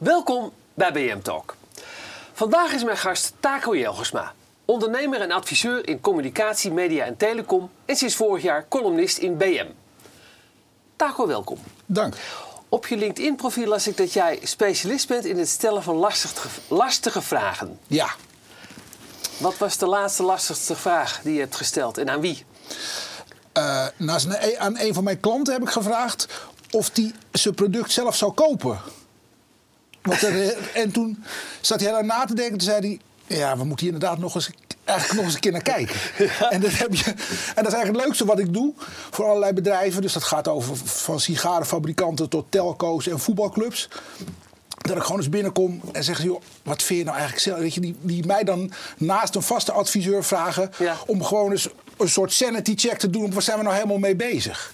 Welkom bij BM Talk. Vandaag is mijn gast Taco Jelgersma, ondernemer en adviseur in communicatie, media en telecom en sinds vorig jaar columnist in BM. Taco, welkom. Dank. Op je LinkedIn-profiel las ik dat jij specialist bent in het stellen van lastige, lastige vragen. Ja. Wat was de laatste lastigste vraag die je hebt gesteld en aan wie? Uh, nou, aan een van mijn klanten heb ik gevraagd of die zijn product zelf zou kopen. Want er, en toen zat hij daar na te denken. Toen zei hij: Ja, we moeten hier inderdaad nog eens, eigenlijk nog eens een keer naar kijken. En, dat heb je, en dat is eigenlijk het leukste wat ik doe voor allerlei bedrijven. Dus dat gaat over van sigarenfabrikanten tot telco's en voetbalclubs. Dat ik gewoon eens binnenkom en zeg: joh, wat vind je nou eigenlijk zelf? Weet je, die, die mij dan naast een vaste adviseur vragen om gewoon eens een soort sanity check te doen. Waar zijn we nou helemaal mee bezig?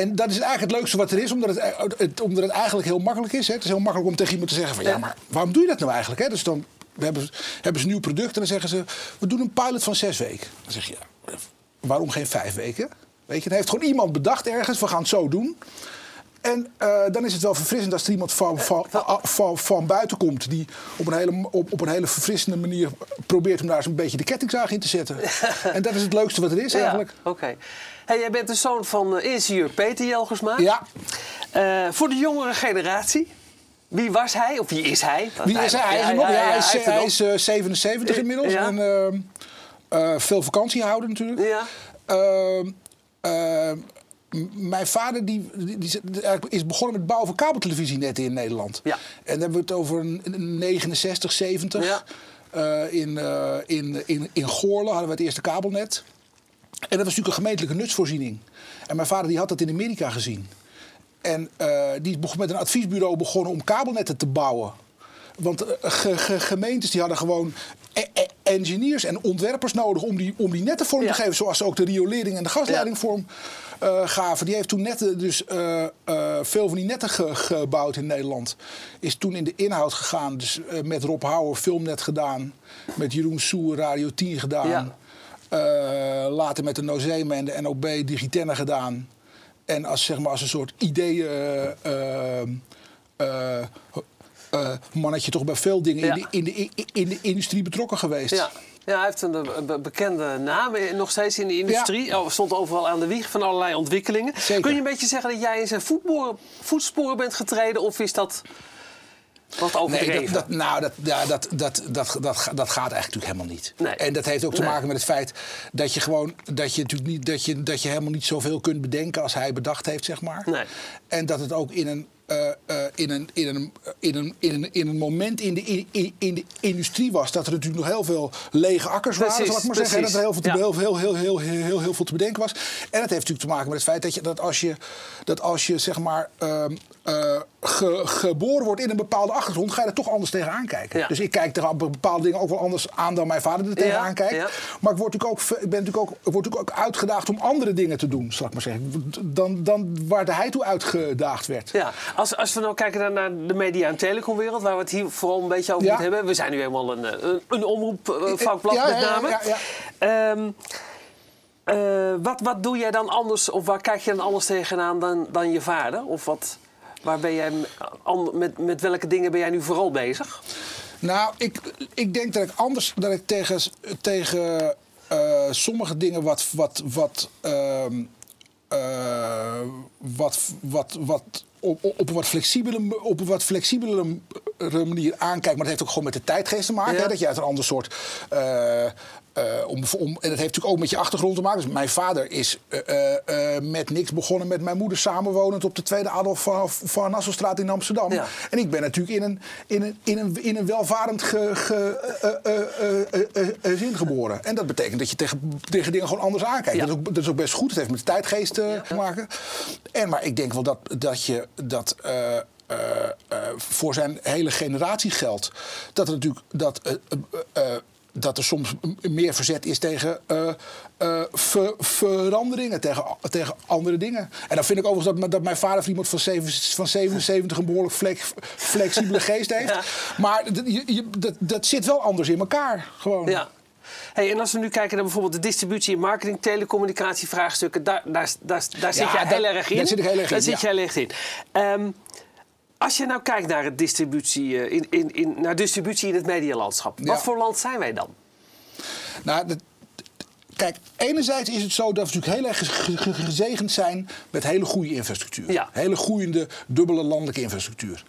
En dat is eigenlijk het leukste wat er is, omdat het, omdat het eigenlijk heel makkelijk is. Hè. Het is heel makkelijk om tegen iemand te zeggen van ja, maar waarom doe je dat nou eigenlijk? Hè? Dus dan we hebben, hebben ze een nieuw product en dan zeggen ze, we doen een pilot van zes weken. Dan zeg je, ja, waarom geen vijf weken? Weet je, dan heeft gewoon iemand bedacht ergens, we gaan het zo doen. En uh, dan is het wel verfrissend als er iemand van, van, van, van buiten komt... die op een, hele, op, op een hele verfrissende manier probeert om daar eens een beetje de kettingzaag in te zetten. en dat is het leukste wat er is eigenlijk. Oké. Okay. Hey, jij bent de zoon van uh, ingenieur Peter Jelgersma. Ja. Uh, voor de jongere generatie, wie was hij of wie is hij? Wie is hij? Hij is, nog, ja, hij is, hij is uh, 77 inmiddels. Ja. En uh, veel vakantie houden natuurlijk. Ja. Uh, mijn vader die, die, die, is begonnen met bouwen van kabeltelevisienetten in Nederland. Ja. En dan hebben we het over 69, 70. Ja. in, in, in, in Goorlen hadden we het eerste kabelnet. En dat was natuurlijk een gemeentelijke nutsvoorziening. En mijn vader die had dat in Amerika gezien. En uh, die is met een adviesbureau begonnen om kabelnetten te bouwen. Want uh, ge ge gemeentes die hadden gewoon e e engineers en ontwerpers nodig om die, om die netten vorm ja. te geven. Zoals ze ook de riolering en de gasleiding vorm uh, gaven. Die heeft toen netten, dus veel van die netten ge gebouwd in Nederland. Is toen in de inhoud gegaan. Dus met Rob Houwer filmnet gedaan. Met Jeroen Soer Radio 10 gedaan. Ja. Uh, later met de Nozeme en de NOB Digitenne gedaan. En als, zeg maar, als een soort ideeën. Uh, mannetje toch bij veel dingen ja. in, de, in, de, in de industrie betrokken geweest. Ja. Ja, hij heeft een, bekende naam nog steeds in de industrie. Ja. Oh, stond overal aan de wieg van allerlei ontwikkelingen. Zeker. Kun je een beetje zeggen dat jij in zijn voetsporen bent getreden? Of is dat wat overdreven? Nee, dat, dat, nou, dat, ja, dat, dat, dat, dat, dat gaat eigenlijk natuurlijk helemaal niet. Nee. En dat heeft ook te maken met het feit dat je gewoon dat je natuurlijk niet dat je, dat je helemaal niet zoveel kunt bedenken als hij bedacht heeft, zeg maar. Nee. En dat het ook in een uh, uh, in, een, in, een, in, een, in, een, in een moment in de, in, in de industrie was dat er natuurlijk nog heel veel lege akkers precies, waren, zal ik maar precies. zeggen. En dat er heel veel, te, Ja. heel, heel, heel, heel, heel, heel, heel veel te bedenken was. En het heeft natuurlijk te maken met het feit dat, je, dat, als, je, dat als je zeg maar ehm, eh, ge- geboren wordt in een bepaalde achtergrond, ga je er toch anders tegenaan kijken. Ja. Dus ik kijk tegen bepaalde dingen ook wel anders aan dan mijn vader er tegenaan Ja, kijkt. ja. Maar ik word natuurlijk ook, ik ben natuurlijk ook, word natuurlijk ook uitgedaagd om andere dingen te doen, zal ik maar zeggen. Dan, dan waar hij toe uitgedaagd werd. Ja, als, als we nou kijken naar, naar de media- en telecomwereld, waar we het hier vooral een beetje over moeten hebben. We zijn nu helemaal een, eh, een, een omroepvakblad met name. ja, ja. Eh, wat, wat doe jij dan anders, of waar kijk je dan anders tegenaan dan, dan je vader? Of wat, waar ben jij, met, met welke dingen ben jij nu vooral bezig? Nou, ik, ik denk dat ik anders dat ik tegen, tegen eh, sommige dingen wat. wat, wat ehm, eh, wat, wat, wat op, op een wat flexibele, op een wat flexibelere manier aankijkt. Maar dat heeft ook gewoon met de tijdgeest te maken. Ja. Hè? Dat je uit een ander soort. eh, eh, om, om, en dat heeft natuurlijk ook met je achtergrond te maken. Dus mijn vader is eh, eh, eh, met niks begonnen met mijn moeder samenwonend op de tweede Adolf van, van Nassaustraat in Amsterdam. Ja. En ik ben natuurlijk in een, in een, in een, in een welvarend ge, ge, eh, eh, eh, eh, eh, eh, zin geboren. En dat betekent dat je tegen, tegen dingen gewoon anders aankijkt. Ja. Dat, is ook, dat is ook best goed. Het heeft met de tijdgeest eh, te maken. En, maar ik denk wel dat, dat je dat. eh, eh, eh, voor zijn hele generatie geldt. Dat er natuurlijk dat, eh, eh, eh, dat er soms meer verzet is tegen eh, eh, ver- veranderingen, tegen, tegen andere dingen. En dan vind ik overigens dat, dat mijn vader iemand van, zeven, van 77 een behoorlijk flex- flexibele geest heeft. Ja. Maar dat, je, je- dat, dat zit wel anders in elkaar. Gewoon. Ja. Hey, en als we nu kijken naar bijvoorbeeld de distributie en marketing, telecommunicatievraagstukken, daar, daar, daar, daar zit Ja, dat- heel erg in. daar zit ik heel erg Daar in, zit ja. jij heel erg in. Ehm, Als je nou kijkt naar, het distributie, eh, in, in, in, naar distributie in het medialandschap, Ja. wat voor land zijn wij dan? Nou, kijk, enerzijds is het zo dat we natuurlijk heel erg ge- ge- gezegend zijn met hele goede infrastructuur. Ja. Hele groeiende, dubbele landelijke infrastructuur.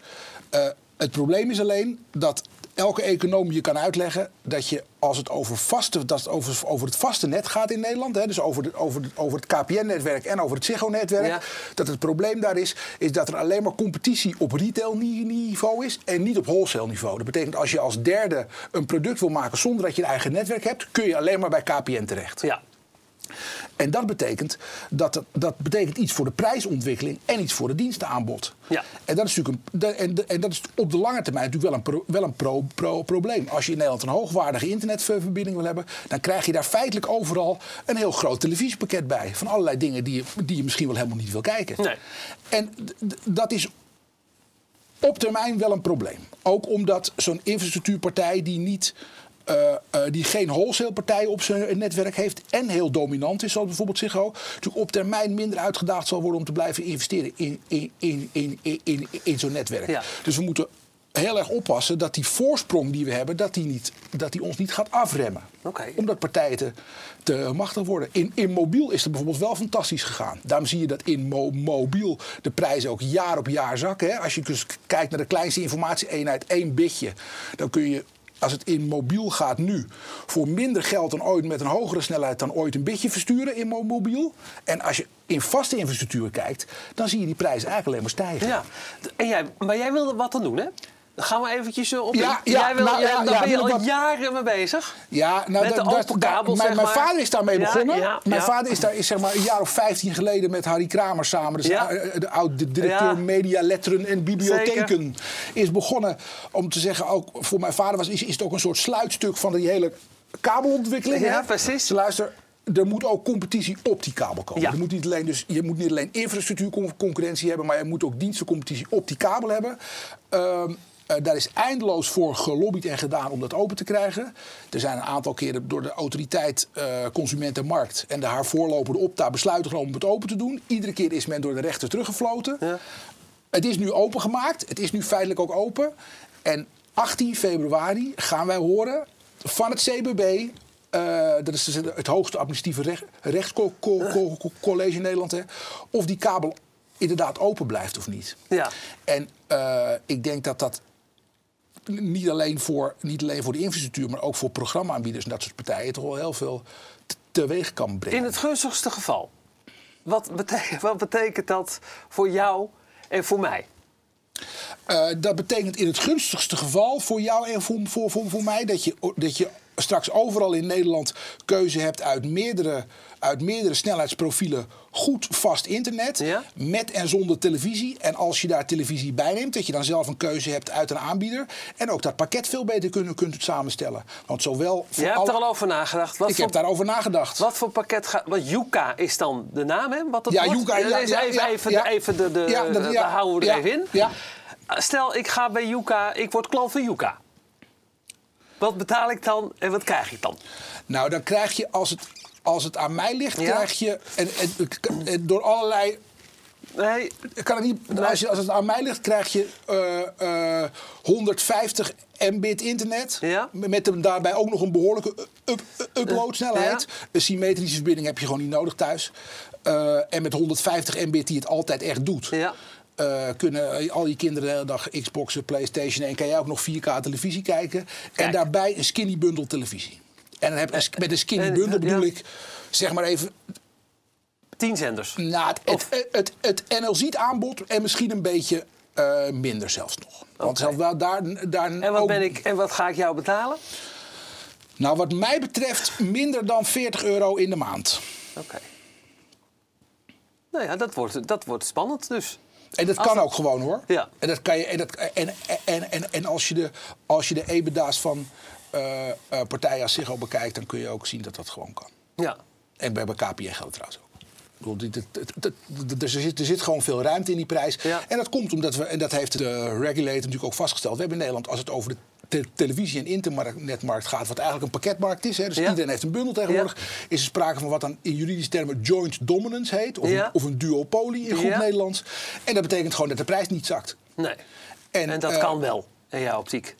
Eh, het probleem is alleen dat elke econoom je kan uitleggen dat je als het over, vaste, dat het over, over het vaste net gaat in Nederland, hè, dus over, de, over, de- over het KPN-netwerk en over het Ziggo-netwerk, Ja. dat het probleem daar is, is dat er alleen maar competitie op retail-niveau is en niet op wholesale-niveau. Dat betekent als je als derde een product wil maken zonder dat je een eigen netwerk hebt, kun je alleen maar bij KPN terecht. Ja. En dat betekent, dat, dat betekent iets voor de prijsontwikkeling en iets voor het dienstenaanbod. Ja. En, dat is natuurlijk een, en, en dat is op de lange termijn natuurlijk wel een, pro, wel een pro, pro- probleem. Als je in Nederland een hoogwaardige internetverbinding wil hebben, dan krijg je daar feitelijk overal een heel groot televisiepakket bij. Van allerlei dingen die je, die je misschien wel helemaal niet wil kijken. Nee. En dat is op termijn wel een probleem. Ook omdat zo'n infrastructuurpartij die niet. Eh, eh, die geen wholesale partijen op zijn netwerk heeft en heel dominant is, zoals bijvoorbeeld Ziggo, natuurlijk op termijn minder uitgedaagd zal worden om te blijven investeren in, in, in, in, in, in, zo'n netwerk. Ja. Dus we moeten heel erg oppassen dat die voorsprong die we hebben, dat die, niet, dat die ons niet gaat afremmen. Oké. Omdat partijen te, te machtig worden. In, in mobiel is het bijvoorbeeld wel fantastisch gegaan. Daarom zie je dat in mo- mobiel de prijzen ook jaar op jaar zakken. Hè. Als je dus kijkt naar de kleinste informatie-eenheid, één bitje, dan kun je. Als het in mobiel gaat nu, voor minder geld dan ooit met een hogere snelheid dan ooit een bitje versturen in mo- mobiel. En als je in vaste infrastructuur kijkt, dan zie je die prijzen eigenlijk alleen maar stijgen. ja. En jij, maar jij wilde wat dan doen, hè? Gaan we eventjes eh, op. Ja, ja, jij wil, nou, ja, daar ben je al jaren mee bezig. Ja, nou, Met dat- de open kabel, mijn, zeg mijn maar. vader is daarmee begonnen. mijn vader is daar is zeg maar een jaar of 15 geleden met Harry Kramer samen, dus Ja. de, de oud-directeur media, letteren en bibliotheken, is begonnen om te zeggen, ook voor mijn vader was, is, is het ook een soort sluitstuk van die hele kabelontwikkeling. Ja, hè? precies. Luister, er moet ook competitie op die kabel komen. Ja. Er moet niet alleen, dus, je moet niet alleen infrastructuurconcurrentie hebben, maar je moet ook dienstencompetitie op die kabel hebben. Ehm, eh, daar is eindeloos voor gelobbyd en gedaan om dat open te krijgen. Er zijn een aantal keren door de autoriteit eh Consument en Markt en de haar voorloper de Opta besluiten genomen om het open te doen. Iedere keer is men door de rechter teruggefloten. Ja. Het is nu opengemaakt. Het is nu feitelijk ook open. En 18 februari gaan wij horen van het CBB. eh, dat is dus het hoogste administratieve recht, rechtscollege in Nederland. Hè, of die kabel inderdaad open blijft of niet. Ja. En eh, ik denk dat dat niet alleen, voor, niet alleen voor de infrastructuur, maar ook voor programmaaanbieders en dat soort partijen toch wel heel veel teweeg kan brengen. In het gunstigste geval. Wat betekent, wat betekent dat voor jou en voor mij? Eh, dat betekent in het gunstigste geval voor jou en voor, voor, voor, voor mij dat je, dat je straks overal in Nederland keuze hebt uit meerdere, uit meerdere snelheidsprofielen goed vast internet. Ja. Met en zonder televisie. En als je daar televisie bij neemt, dat je dan zelf een keuze hebt uit een aanbieder. En ook dat pakket veel beter kunt, kunt samenstellen. Want zowel voor Jij hebt er al over nagedacht. Wat Ik voor, heb daarover nagedacht. wat voor pakket gaat. Want Yuka is dan de naam, hè? Wat het Ja, wordt? Yuka, ja, even, even, de, even de, de, Ja, dat- daar houden we er even in. ja. Stel, ik ga bij Yuka, ik word klant van Yuka. Wat betaal ik dan en wat krijg ik dan? Nou, dan krijg je, als het, als het aan mij ligt, Ja. krijg je... En, en, en door allerlei Nee, kan het niet, als, je, als het aan mij ligt, krijg je eh, eh, 150 mbit internet. Ja. Met een, daarbij ook nog een behoorlijke up- up- uploadsnelheid. Ja. Een symmetrische verbinding heb je gewoon niet nodig thuis. Eh, en met 150 mbit die het altijd echt doet. Ja. eh, kunnen al je kinderen de hele dag Xboxen, Playstation en kan jij ook nog 4K televisie kijken. En daarbij een skinny bundle televisie. En dan heb je met een skinny bundle bedoel ik, zeg maar even, tien zenders. nou, het, Of- het, het, het NLZ-aanbod en misschien een beetje eh, minder zelfs nog. Want zelfs wel daar, daar En wat, ook- ben ik, en wat ga ik jou betalen? Nou, wat mij betreft minder dan 40 euro in de maand. Oké. Nou ja, dat wordt, dat wordt spannend dus. En dat Als kan het- ook gewoon hoor. Ja. En, dat kan je, en, dat, en, en, en, en als je de, als je de EBITDA's van partijen als Ziggo bekijkt... dan kun je ook zien dat dat gewoon kan. Ja. En bij, bij KPN geldt trouwens ook. Er zit, er zit gewoon veel ruimte in die prijs. Ja. En dat komt omdat we, en dat heeft de regulator natuurlijk ook vastgesteld. We hebben in Nederland, als het over de te- televisie- en internetmarkt gaat, wat eigenlijk een pakketmarkt is. Hè, dus Ja. iedereen heeft een bundel tegenwoordig. Is er sprake van wat dan in juridische termen joint dominance heet. Of, een, of een duopolie in goed. Nederlands. En dat betekent gewoon dat de prijs niet zakt. Nee. En, dat eh, kan wel, in jouw optiek.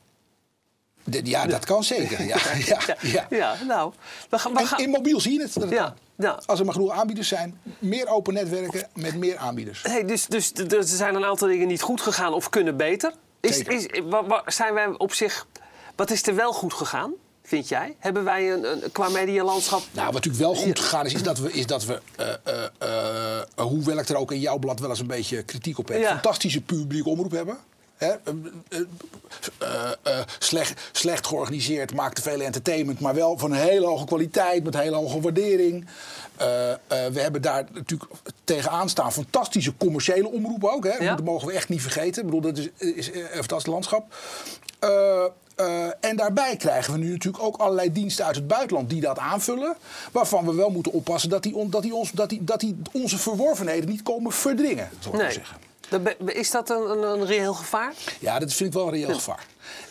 De- ja, dat kan zeker. Ja, ja, ja. ja nou. We gaan, we gaan, in mobiel zie je het. dat Ja, ja. Als er maar genoeg aanbieders zijn, meer open netwerken met meer aanbieders. Hey, dus, dus er zijn een aantal dingen niet goed gegaan of kunnen beter. Is, is, zijn wij op zich. Wat is er wel goed gegaan, vind jij? Hebben wij een, een, qua medialandschap. Nou, wat natuurlijk wel goed gegaan is, is dat we, is dat we eh, eh, hoewel ik er ook in jouw blad wel eens een beetje kritiek op heb, Ja. fantastische publieke omroep hebben. Hè? eh, eh, eh, slecht, slecht georganiseerd, maakt te veel entertainment, maar wel van een hele hoge kwaliteit, met hele hoge waardering. We hebben daar natuurlijk tegenaan staan fantastische commerciële omroepen ook. Hè? Ja. Dat mogen we echt niet vergeten. Ik bedoel, dat is, is een fantastisch landschap. En daarbij krijgen we nu natuurlijk ook allerlei diensten uit het buitenland die dat aanvullen. Waarvan we wel moeten oppassen dat die, on- dat die, ons, dat die, dat die onze verworvenheden niet komen verdringen. Zal ik Nee. zeggen. Is dat een, een, een reëel gevaar? Ja, dat vind ik wel een reëel gevaar.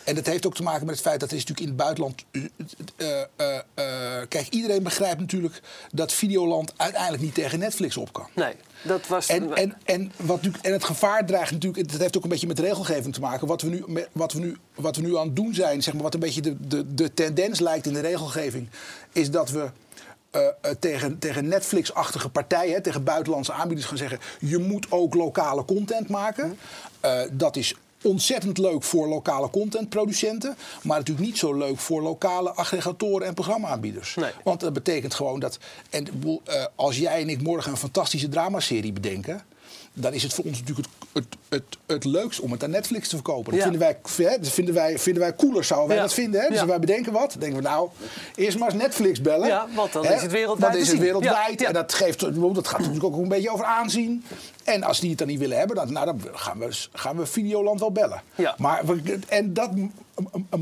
En dat heeft ook te maken met het feit dat er is natuurlijk in het buitenland. eh, eh, eh, kijk, iedereen begrijpt natuurlijk dat Videoland uiteindelijk niet tegen Netflix op kan. Nee, dat was. En, en, en, wat en het gevaar dreigt natuurlijk, dat heeft ook een beetje met regelgeving te maken. Wat we nu, wat we nu, wat we nu aan het doen zijn, zeg maar, wat een beetje de, de, de tendens lijkt in de regelgeving, is dat we tegen, tegen Netflix-achtige partijen, tegen buitenlandse aanbieders gaan zeggen: je moet ook lokale content maken. Eh, dat is ontzettend leuk voor lokale contentproducenten, maar natuurlijk niet zo leuk voor lokale aggregatoren en programmaaanbieders. Nee. Want dat betekent gewoon dat. En eh, als jij en ik morgen een fantastische dramaserie bedenken. Dan is het voor ons natuurlijk het, het, het, het leukst om het aan Netflix te verkopen. Dat Ja. vinden, wij, hè, dat vinden, wij, vinden wij cooler, zouden wij Ja. dat vinden. Hè? Dus Ja. wij bedenken wat. Dan denken we nou, eerst maar eens Netflix bellen. Ja, want dan Hè? is het wereldwijd Dan te is het wereldwijd. En dat, geeft, dat gaat natuurlijk ook een beetje over aanzien. En als die het dan niet willen hebben, dan, nou, dan gaan, we, gaan we Videoland wel bellen. Ja. Maar we, en dat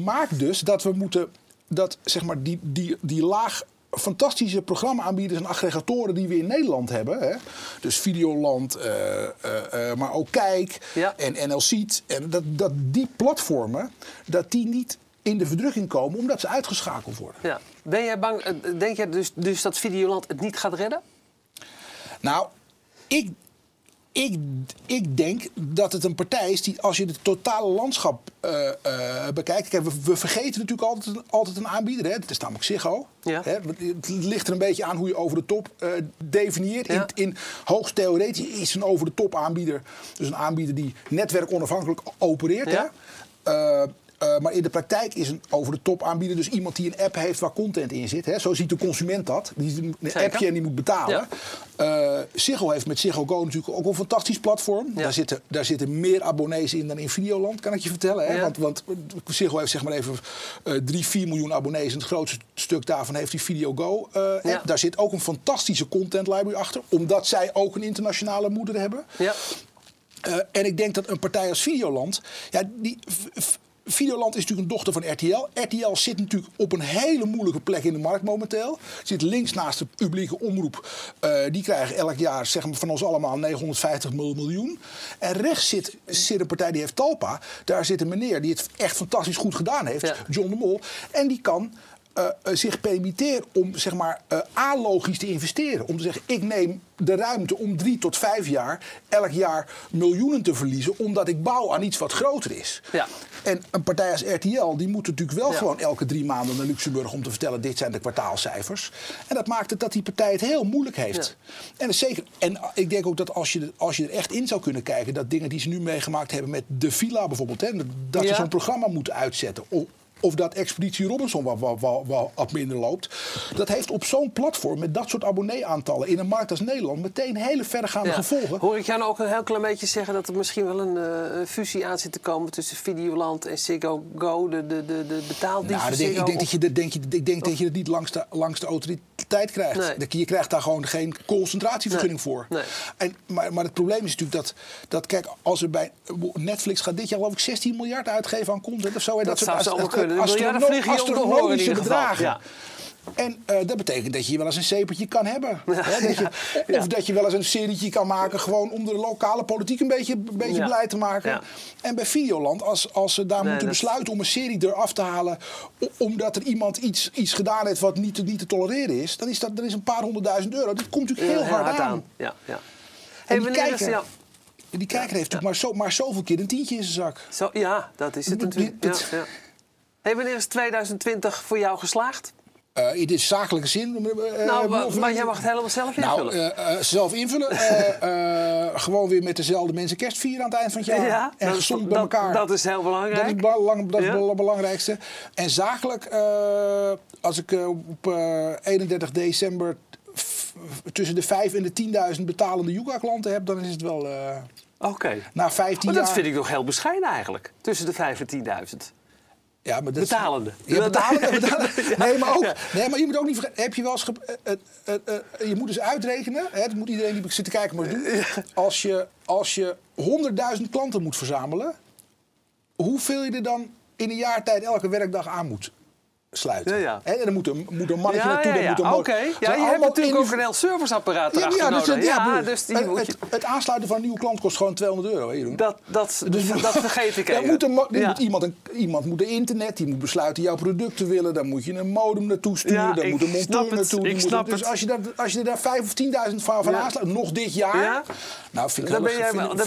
maakt dus dat we moeten, dat zeg maar die, die, die laag fantastische programma-aanbieders en aggregatoren die we in Nederland hebben. Hè? Dus Videoland, eh, eh, eh, maar ook Kijk Ja. en NL Seat. En dat, dat die platformen, dat die niet in de verdrukking komen omdat ze uitgeschakeld worden. Ja. Ben jij bang, denk jij dus, dus dat Videoland het niet gaat redden? Nou, ik, ik, ik denk dat het een partij is die, als je het totale landschap eh, eh, bekijkt. Kijk, we, we vergeten natuurlijk altijd, altijd een aanbieder. Hè? Dat is namelijk Ziggo. Ja. Hè? Het ligt er een beetje aan hoe je over de top eh, definieert. Ja. In, in hoogst theoretisch is een over de top aanbieder. Dus een aanbieder die netwerkonafhankelijk opereert. Ja. Hè? Eh, eh, maar in de praktijk is een over de top aanbieder dus iemand die een app heeft waar content in zit. Hè? Zo ziet de consument dat. Die ziet een Zeker. appje en die moet betalen. Eh Ziggo heeft met Ziggo Go natuurlijk ook een fantastisch platform. Ja. Daar, zitten, daar zitten meer abonnees in dan in Videoland, kan ik je vertellen. Hè? Ja. Want, want Ziggo heeft zeg maar even eh 3, 4 miljoen abonnees. En het grootste stuk daarvan heeft die Video Go eh, app. Ja. Daar zit ook een fantastische content library achter. Omdat zij ook een internationale moeder hebben. Ja. Eh, en ik denk dat een partij als Videoland. Ja, die, Videoland is natuurlijk een dochter van RTL. RTL zit natuurlijk op een hele moeilijke plek in de markt momenteel. Zit links naast de publieke omroep. Eh, die krijgen elk jaar zeg maar, van ons allemaal 950 miljoen. En rechts zit, zit een partij die heeft Talpa. Daar zit een meneer die het echt fantastisch goed gedaan heeft. Ja. John de Mol. En die kan eh, eh, zich permitteren om zeg maar, alogisch te investeren. Om te zeggen, ik neem de ruimte om drie tot vijf jaar elk jaar miljoenen te verliezen. Omdat ik bouw aan iets wat groter is. Ja. En een partij als RTL, die moet natuurlijk wel Ja. gewoon elke drie maanden naar Luxemburg om te vertellen, dit zijn de kwartaalcijfers. En dat maakt het dat die partij het heel moeilijk heeft. En, is zeker, en ik denk ook dat als je, als je er echt in zou kunnen kijken, dat dingen die ze nu meegemaakt hebben met de villa bijvoorbeeld, hè, dat Ja. ze zo'n programma moeten uitzetten. Of dat Expeditie Robinson wat, wat, wat, wat, wat minder loopt. Dat heeft op zo'n platform met dat soort abonnee-aantallen in een markt als Nederland meteen hele verregaande Ja. gevolgen. Hoor ik jou nou ook een heel klein beetje zeggen dat er misschien wel een eh, een fusie aan zit te komen tussen Videoland en Ziggo Go, de, de, de, de betaaldienst Nou, denk, ik denk dat je, dat denk je, ik denk dat je het niet langs de, langs de autoriteit krijgt. Nee. Je, krijgt daar gewoon geen concentratievergunning Nee. voor. Nee. En, maar, maar het probleem is natuurlijk dat, dat kijk, als er bij Netflix gaat dit jaar geloof ik 16 miljard uitgeven aan content of zo. hè, Dat zou kunnen. De miljarden vliegen je om de horen in astronomische ieder geval. bedragen. Ja. En eh, dat betekent dat je je wel eens een zepertje kan hebben. Dat je, Ja. of dat je wel eens een serietje kan maken, gewoon om de lokale politiek een beetje, een beetje Ja. blij te maken. En bij Videoland, als, als ze daar Nee, moeten besluiten om een serie eraf te halen, omdat er iemand iets, iets gedaan heeft wat niet, te- niet te tolereren is, dan is dat dan is een paar honderdduizend euro. Dat komt natuurlijk heel, hard, aan. Ja, ja. Hey, die ja, Die kijker heeft natuurlijk maar, zo, maar zoveel keer een tientje in zijn zak. Zo, ja, dat is het natuurlijk. dat-. Hey, wanneer is 2020 voor jou geslaagd? Eh in de zakelijke zin. eh, nou, bedoel, maar, maar jij mag het helemaal zelf Nou, invullen. eh, eh, zelf invullen. Eh, eh, gewoon weer met dezelfde mensen kerst vieren aan het eind van het jaar. ja, en dat, gezond bij elkaar. dat is heel Dat belangrijk. is, het belang, dat is het belangrijkste. En zakelijk, eh, als ik eh, op eh, 31 december tussen de 5 en de 10.000 betalende Yuga-klanten heb, dan is het wel eh, Oké. na 15 Maar dat jaar. vind ik nog heel bescheiden eigenlijk. Tussen de 5 en 10.000. ja, maar dat Betalende. Ja, betalende. betalende. Nee, maar ook. Nee, maar je moet ook niet vergeten. Heb je wel eens. eh, eh, eh, je moet dus uitrekenen. Hè, dat moet iedereen die zit te kijken maar doen. Als je, als je 100.000 klanten moet verzamelen. Hoeveel je er dan in een jaar tijd elke werkdag aan moet sluiten? Ja, ja. Hè, en dan moet een, moet een mannetje naartoe. ja, moet een. Het Ja, je hebt natuurlijk ook een heel serviceapparaat Ja, erachter ja, dus, nodig. ja, bedoel, dus die het, moet je... het, het aansluiten van een nieuwe klant kost gewoon 200 euro. Doen. Dat, dat, Dus- dat vergeet ik Dan even. moet, een moet iemand, een, iemand moet een internet, die moet besluiten jouw product te willen. Dan moet je een modem naartoe sturen, dan moet een monteur naartoe. ik snap dus het. als je, daar, als je er daar 5 of 10.000 van, van aansluit, nog dit jaar. Ja. Nou, vind ik Dan ben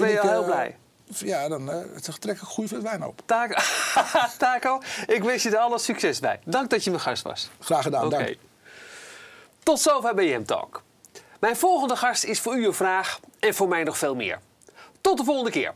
je heel eh, blij. Ja, dan eh, trek ik een goede wijn op. Taco, Taco, ik wens je er alle succes bij. Dank dat je mijn gast was. Graag gedaan, Oké. dank. Tot zover BM Talk. Mijn volgende gast is voor u een vraag en voor mij nog veel meer. Tot de volgende keer.